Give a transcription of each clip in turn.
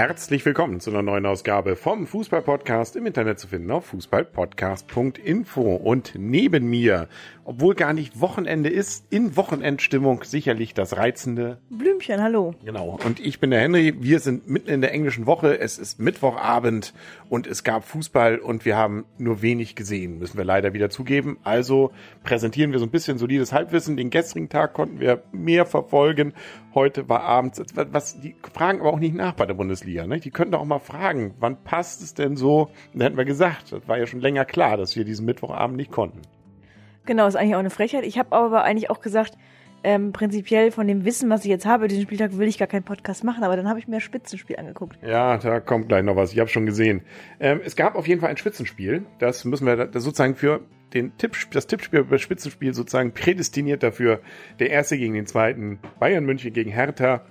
Herzlich willkommen zu einer neuen Ausgabe vom Fußball-Podcast im Internet zu finden auf fußballpodcast.info. Und neben mir, obwohl gar nicht Wochenende ist, in Wochenendstimmung sicherlich das reizende Blümchen, hallo. Genau. Und ich bin der Henry. Wir sind mitten in der englischen Woche. Es ist Mittwochabend und es gab Fußball und wir haben nur wenig gesehen, müssen wir leider wieder zugeben. Also präsentieren wir so ein bisschen solides Halbwissen. Den gestrigen Tag konnten wir mehr verfolgen. Heute war abends, was, die fragen aber auch nicht nach bei der Bundesliga, ne? Die könnten auch mal fragen, wann passt es denn so? Da hätten wir gesagt, das war ja schon länger klar, dass wir diesen Mittwochabend nicht konnten. Genau, ist eigentlich auch eine Frechheit. Ich habe aber eigentlich auch gesagt, ähm, prinzipiell von dem Wissen, was ich jetzt habe, diesen Spieltag will ich gar keinen Podcast machen, aber dann habe ich mir Spitzenspiel angeguckt. Ja, da kommt gleich noch was. Ich habe schon gesehen. Ähm, es gab auf jeden Fall ein Spitzenspiel. Das müssen wir das sozusagen für den Tipp, das Tippspiel über Spitzenspiel sozusagen prädestiniert dafür. Der erste gegen den zweiten, Bayern München gegen Hertha.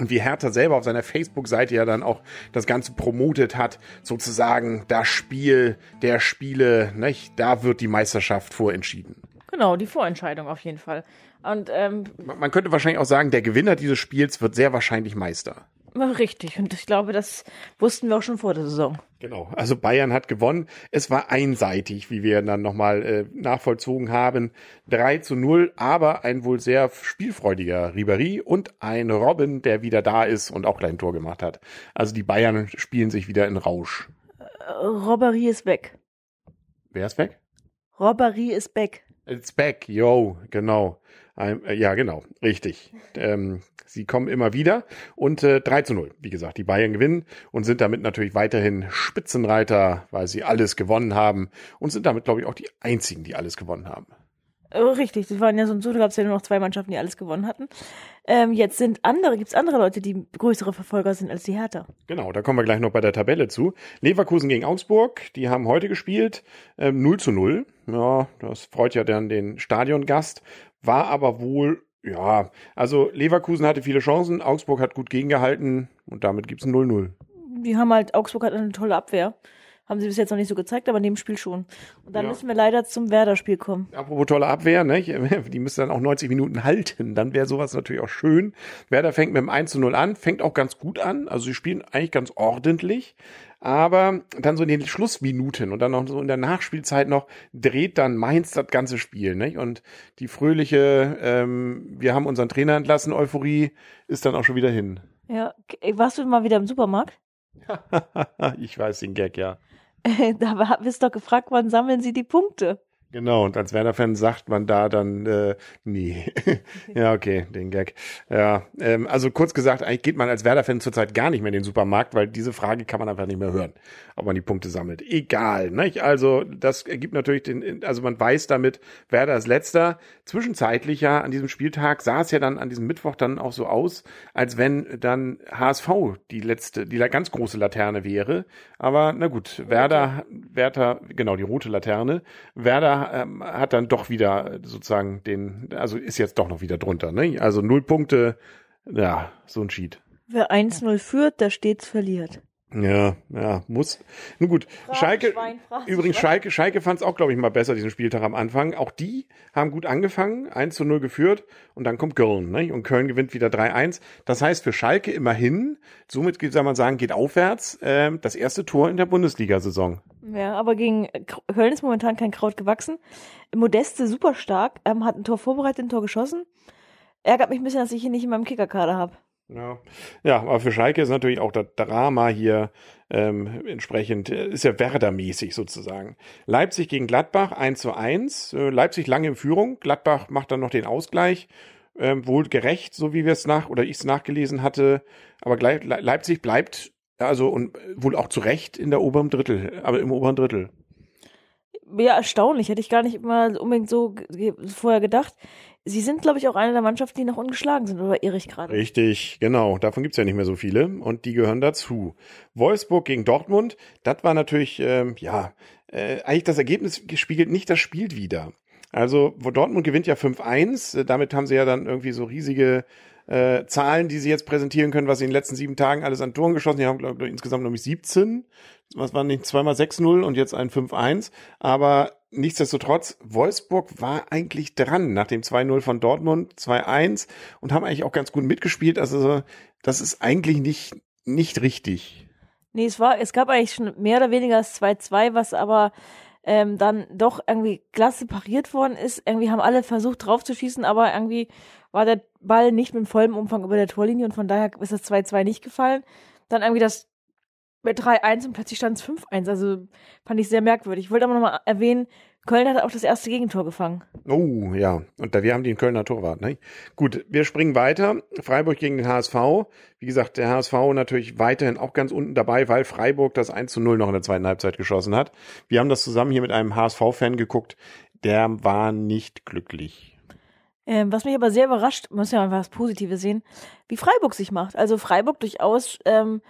Und wie Hertha selber auf seiner Facebook-Seite ja dann auch das Ganze promotet hat, sozusagen das Spiel der Spiele, nicht? da wird die Meisterschaft vorentschieden. Genau, die Vorentscheidung auf jeden Fall. Und ähm, man könnte wahrscheinlich auch sagen, der Gewinner dieses Spiels wird sehr wahrscheinlich Meister. Richtig, und ich glaube, das wussten wir auch schon vor der Saison. Genau, also Bayern hat gewonnen. Es war einseitig, wie wir dann nochmal äh, nachvollzogen haben. 3 zu 0, aber ein wohl sehr spielfreudiger Ribéry und ein Robin, der wieder da ist und auch gleich ein Tor gemacht hat. Also die Bayern spielen sich wieder in Rausch. Äh, Robbery ist weg. Wer ist weg? Robbery ist back. It's back, yo, genau. Ähm, äh, ja, genau, richtig. Ähm, sie kommen immer wieder und äh, 3 zu 0. Wie gesagt, die Bayern gewinnen und sind damit natürlich weiterhin Spitzenreiter, weil sie alles gewonnen haben und sind damit, glaube ich, auch die einzigen, die alles gewonnen haben. Oh, richtig, das waren ja so, so gab es ja nur noch zwei Mannschaften, die alles gewonnen hatten. Ähm, jetzt sind andere, gibt es andere Leute, die größere Verfolger sind als die Hertha. Genau, da kommen wir gleich noch bei der Tabelle zu. Leverkusen gegen Augsburg, die haben heute gespielt, ähm, 0 zu 0. Ja, das freut ja dann den Stadiongast, war aber wohl, ja, also Leverkusen hatte viele Chancen, Augsburg hat gut gegengehalten und damit gibt's ein 0-0. Die haben halt, Augsburg hat eine tolle Abwehr. Haben sie bis jetzt noch nicht so gezeigt, aber in dem Spiel schon. Und dann Ja. müssen wir leider zum Werder-Spiel kommen. Apropos tolle Abwehr, ne? die müsste dann auch 90 Minuten halten. Dann wäre sowas natürlich auch schön. Werder fängt mit dem 1 zu 0 an, fängt auch ganz gut an. Also sie spielen eigentlich ganz ordentlich. Aber dann so in den Schlussminuten und dann noch so in der Nachspielzeit noch dreht dann Mainz das ganze Spiel. Nicht? Und die fröhliche, ähm, wir haben unseren Trainer entlassen, Euphorie ist dann auch schon wieder hin. Ja, warst du mal wieder im Supermarkt? ich weiß den Gag, ja. da war- bist doch gefragt, wann sammeln sie die Punkte? Genau, und als Werder-Fan sagt man da dann, äh, nee. ja, okay, den Gag. Ja, ähm, also kurz gesagt, eigentlich geht man als Werder-Fan zurzeit gar nicht mehr in den Supermarkt, weil diese Frage kann man einfach nicht mehr hören, ob man die Punkte sammelt. Egal, nicht? Also das ergibt natürlich den, also man weiß damit, Werder ist letzter. Zwischenzeitlich ja an diesem Spieltag sah es ja dann an diesem Mittwoch dann auch so aus, als wenn dann HSV die letzte, die ganz große Laterne wäre. Aber na gut, Werder, Werder, genau, die rote Laterne. Werder ähm, hat dann doch wieder sozusagen den, also ist jetzt doch noch wieder drunter, ne? Also null Punkte, ja, so ein Cheat. Wer 1-0 führt, der stets verliert. Ja, ja, muss. Nun gut, Schalke, Schwein, übrigens Schwein. Schalke, Schalke fand es auch, glaube ich, mal besser, diesen Spieltag am Anfang. Auch die haben gut angefangen, 1 zu 0 geführt und dann kommt Köln, ne? Und Köln gewinnt wieder 3-1. Das heißt für Schalke immerhin, somit soll man sagen, geht aufwärts, ähm, das erste Tor in der Bundesliga-Saison. Ja, aber gegen Köln ist momentan kein Kraut gewachsen. Modeste super stark, ähm, hat ein Tor vorbereitet, ein Tor geschossen. Ärgert mich ein bisschen, dass ich ihn nicht in meinem Kickerkader habe. Ja. ja, aber für Schalke ist natürlich auch das Drama hier ähm, entsprechend, äh, ist ja Werder-mäßig sozusagen. Leipzig gegen Gladbach 1 zu 1. Äh, Leipzig lange in Führung. Gladbach macht dann noch den Ausgleich. Ähm, wohl gerecht, so wie wir es nach oder ich es nachgelesen hatte. Aber Leipzig bleibt also und äh, wohl auch zu Recht in der oberen Drittel, aber im oberen Drittel. Ja, erstaunlich. Hätte ich gar nicht mal unbedingt so vorher gedacht. Sie sind, glaube ich, auch eine der Mannschaften, die noch ungeschlagen sind, oder irre ich gerade? Richtig, genau. Davon gibt's ja nicht mehr so viele und die gehören dazu. Wolfsburg gegen Dortmund, das war natürlich, ähm, ja, äh, eigentlich das Ergebnis gespiegelt nicht das Spiel wieder. Also, wo Dortmund gewinnt ja 5-1, äh, damit haben sie ja dann irgendwie so riesige äh, Zahlen, die sie jetzt präsentieren können, was sie in den letzten sieben Tagen alles an Toren geschossen. Die haben, glaube ich, insgesamt nämlich 17. Was waren nicht zweimal 6-0 und jetzt ein 5-1. Aber nichtsdestotrotz, Wolfsburg war eigentlich dran nach dem 2-0 von Dortmund, 2-1 und haben eigentlich auch ganz gut mitgespielt. Also das ist eigentlich nicht nicht richtig. Nee, es war, es gab eigentlich schon mehr oder weniger das 2-2, was aber ähm, dann doch irgendwie klasse pariert worden ist. Irgendwie haben alle versucht draufzuschießen, aber irgendwie war der Ball nicht mit vollem Umfang über der Torlinie und von daher ist das 2-2 nicht gefallen. Dann irgendwie das mit 3-1 und plötzlich stand es 5-1. Also fand ich sehr merkwürdig. Ich wollte aber nochmal erwähnen, Köln hat auch das erste Gegentor gefangen. Oh, ja. Und da wir haben den Kölner Torwart, ne? Gut, wir springen weiter. Freiburg gegen den HSV. Wie gesagt, der HSV natürlich weiterhin auch ganz unten dabei, weil Freiburg das 1 zu 0 noch in der zweiten Halbzeit geschossen hat. Wir haben das zusammen hier mit einem HSV-Fan geguckt. Der war nicht glücklich. Ähm, was mich aber sehr überrascht, muss ja einfach das Positive sehen, wie Freiburg sich macht. Also Freiburg durchaus ähm,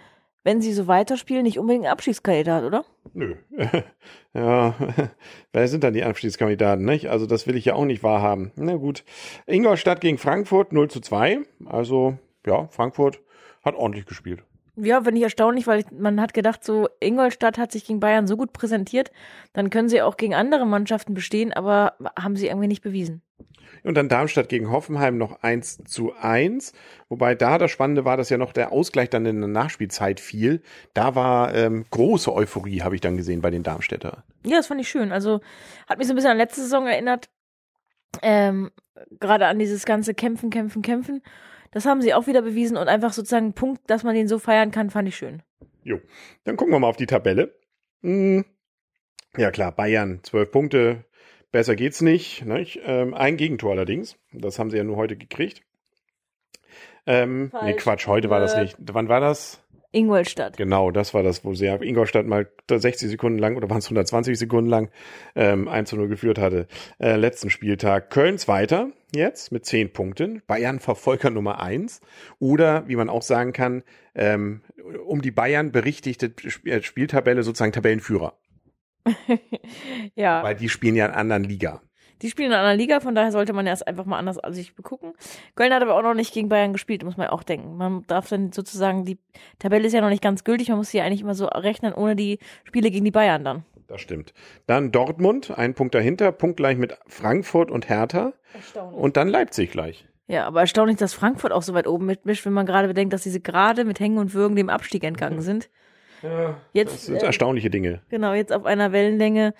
wenn sie so weiterspielen, nicht unbedingt ein Abstiegskandidat, oder? Nö. ja, wer sind dann die Abstiegskandidaten, nicht? Also das will ich ja auch nicht wahrhaben. Na gut. Ingolstadt gegen Frankfurt 0 zu 2. Also, ja, Frankfurt hat ordentlich gespielt. Ja, finde ich erstaunlich, weil man hat gedacht, so Ingolstadt hat sich gegen Bayern so gut präsentiert, dann können sie auch gegen andere Mannschaften bestehen, aber haben sie irgendwie nicht bewiesen. Und dann Darmstadt gegen Hoffenheim noch 1 zu 1. Wobei da das Spannende war, dass ja noch der Ausgleich dann in der Nachspielzeit fiel. Da war ähm, große Euphorie, habe ich dann gesehen bei den Darmstädter. Ja, das fand ich schön. Also hat mich so ein bisschen an letzte Saison erinnert. Ähm, Gerade an dieses ganze Kämpfen, Kämpfen, Kämpfen. Das haben sie auch wieder bewiesen und einfach sozusagen einen Punkt, dass man den so feiern kann, fand ich schön. Jo, dann gucken wir mal auf die Tabelle. Hm. Ja klar, Bayern, zwölf Punkte, Besser geht's nicht. nicht? Ähm, ein Gegentor allerdings. Das haben sie ja nur heute gekriegt. Ähm, nee, Quatsch, heute war das nicht. Wann war das? Ingolstadt. Genau, das war das, wo sie ja Ingolstadt mal 60 Sekunden lang oder waren es 120 Sekunden lang ähm, 1 zu 0 geführt hatte. Äh, letzten Spieltag. Köln zweiter jetzt mit 10 Punkten. Bayern Verfolger Nummer 1. Oder, wie man auch sagen kann, ähm, um die Bayern berichtigte äh, Spieltabelle sozusagen Tabellenführer. ja. Weil die spielen ja in einer anderen Liga. Die spielen in einer anderen Liga, von daher sollte man erst einfach mal anders sich begucken. Köln hat aber auch noch nicht gegen Bayern gespielt, muss man auch denken. Man darf dann sozusagen, die Tabelle ist ja noch nicht ganz gültig, man muss sie eigentlich immer so rechnen, ohne die Spiele gegen die Bayern dann. Das stimmt. Dann Dortmund, ein Punkt dahinter, Punkt gleich mit Frankfurt und Hertha. Erstaunlich. Und dann Leipzig gleich. Ja, aber erstaunlich, dass Frankfurt auch so weit oben mitmischt, wenn man gerade bedenkt, dass diese gerade mit Hängen und Würgen dem Abstieg entgangen sind. Ja, jetzt, das sind äh, erstaunliche Dinge. Genau, jetzt auf einer Wellenlänge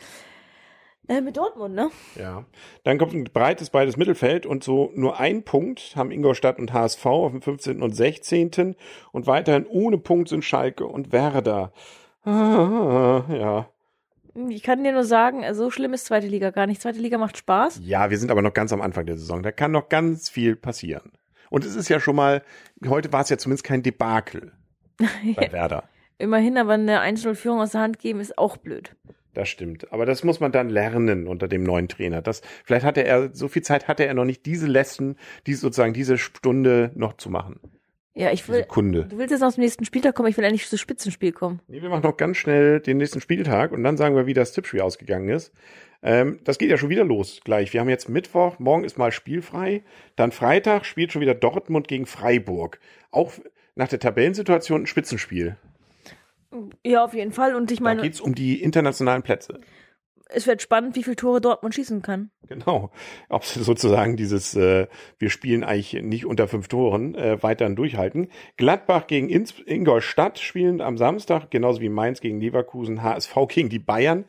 äh, mit Dortmund, ne? Ja. Dann kommt ein breites, breites Mittelfeld und so nur ein Punkt haben Ingolstadt und HSV auf dem 15. und 16. Und weiterhin ohne Punkt sind Schalke und Werder. Ah, ja. Ich kann dir nur sagen, so schlimm ist zweite Liga gar nicht. Zweite Liga macht Spaß. Ja, wir sind aber noch ganz am Anfang der Saison. Da kann noch ganz viel passieren. Und es ist ja schon mal, heute war es ja zumindest kein Debakel bei Werder. Immerhin, aber eine 1-0-Führung aus der Hand geben ist auch blöd. Das stimmt. Aber das muss man dann lernen unter dem neuen Trainer. Das, vielleicht hatte er, so viel Zeit hatte er noch nicht, diese Lesson, die sozusagen diese Stunde noch zu machen. Ja, ich will. Kunde. Du willst jetzt aus dem nächsten Spieltag kommen, ich will eigentlich zum Spitzenspiel kommen. Nee, wir machen noch ganz schnell den nächsten Spieltag und dann sagen wir, wie das Tippspiel ausgegangen ist. Ähm, das geht ja schon wieder los gleich. Wir haben jetzt Mittwoch, morgen ist mal spielfrei. Dann Freitag spielt schon wieder Dortmund gegen Freiburg. Auch nach der Tabellensituation ein Spitzenspiel. Ja, auf jeden Fall. Und ich meine. Da geht's um die internationalen Plätze. Es wird spannend, wie viele Tore Dortmund schießen kann. Genau. Ob sie sozusagen dieses, äh, wir spielen eigentlich nicht unter fünf Toren, äh, weiterhin durchhalten. Gladbach gegen Ins Ingolstadt spielen am Samstag, genauso wie Mainz gegen Leverkusen, HSV gegen die Bayern.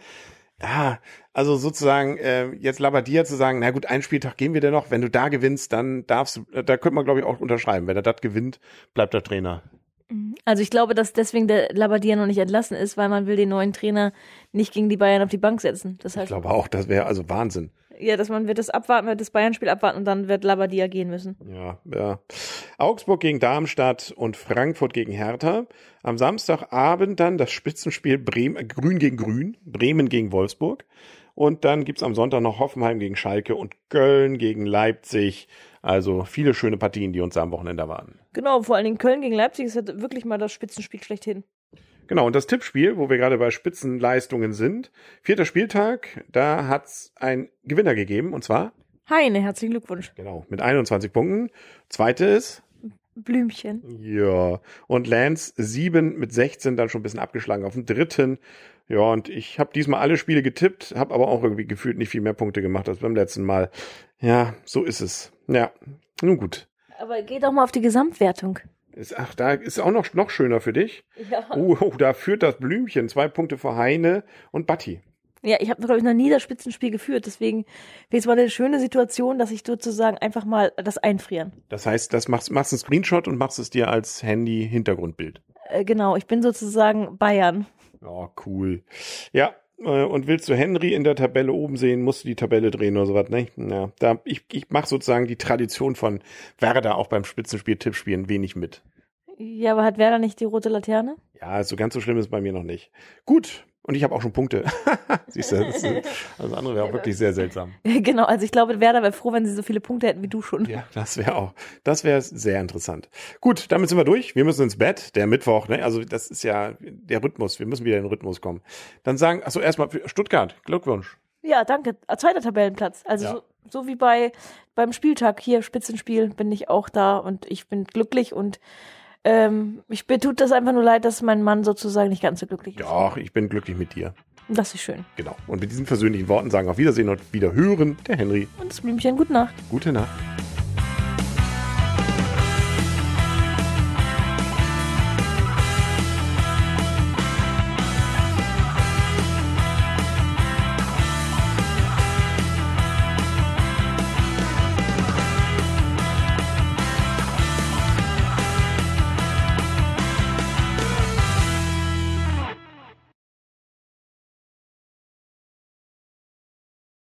Ja, also sozusagen äh, jetzt Labadia zu sagen, na gut, einen Spieltag gehen wir denn noch. Wenn du da gewinnst, dann darfst du, da könnte man glaube ich auch unterschreiben. Wenn er das gewinnt, bleibt der Trainer. Also ich glaube, dass deswegen der Labadia noch nicht entlassen ist, weil man will den neuen Trainer nicht gegen die Bayern auf die Bank setzen. Das heißt, ich glaube auch, das wäre also Wahnsinn. Ja, dass man wird das abwarten, wird das Bayern-Spiel abwarten und dann wird Labadia gehen müssen. Ja, ja. Augsburg gegen Darmstadt und Frankfurt gegen Hertha. Am Samstagabend dann das Spitzenspiel Bremen, Grün gegen Grün, Bremen gegen Wolfsburg. Und dann gibt's am Sonntag noch Hoffenheim gegen Schalke und Köln gegen Leipzig. Also viele schöne Partien, die uns am Wochenende erwarten. Genau, vor allen Dingen Köln gegen Leipzig ist halt wirklich mal das Spitzenspiel schlechthin. Genau, und das Tippspiel, wo wir gerade bei Spitzenleistungen sind, vierter Spieltag, da hat's ein Gewinner gegeben, und zwar Heine, herzlichen Glückwunsch. Genau, mit 21 Punkten. Zweite ist Blümchen. Ja, und Lance sieben mit 16 dann schon ein bisschen abgeschlagen auf dem dritten. Ja, und ich habe diesmal alle Spiele getippt, habe aber auch irgendwie gefühlt nicht viel mehr Punkte gemacht als beim letzten Mal. Ja, so ist es. Ja, nun gut. Aber geht doch mal auf die Gesamtwertung. Ist, ach, da ist auch noch, noch schöner für dich. Ja. Oh, oh, da führt das Blümchen. Zwei Punkte für Heine und Batti. Ja, ich habe, glaube ich, noch nie das Spitzenspiel geführt. Deswegen wäre es mal eine schöne Situation, dass ich sozusagen einfach mal das einfrieren. Das heißt, das machst, machst einen Screenshot und machst es dir als Handy-Hintergrundbild. Äh, genau, ich bin sozusagen Bayern. Oh, cool. Ja, äh, und willst du Henry in der Tabelle oben sehen, musst du die Tabelle drehen oder sowas, ne? Ja, da, ich, ich mache sozusagen die Tradition von Werder auch beim Spitzenspiel, Tippspielen wenig mit. Ja, aber hat Werder nicht die rote Laterne? Ja, so ganz so schlimm ist es bei mir noch nicht. Gut. Und ich habe auch schon Punkte. Siehst du, das, ist- das andere wäre auch wirklich sehr seltsam. genau, also ich glaube, Werder wäre froh, wenn sie so viele Punkte hätten wie du schon. Ja, das wäre auch, das wäre sehr interessant. Gut, damit sind wir durch. Wir müssen ins Bett. Der Mittwoch, ne? Also das ist ja der Rhythmus. Wir müssen wieder in den Rhythmus kommen. Dann sagen, achso, erstmal für Stuttgart. Glückwunsch. Ja, danke. Zweiter Tabellenplatz. Also Ja. so, so wie bei beim Spieltag hier Spitzenspiel bin ich auch da und ich bin glücklich und ähm, ich mir tut das einfach nur leid, dass mein Mann sozusagen nicht ganz so glücklich ist. Doch, ich bin glücklich mit dir. Das ist schön. Genau. Und mit diesen persönlichen Worten sagen auf Wiedersehen und Wiederhören der Henry. Und das Blümchen, gute Nacht. Gute Nacht.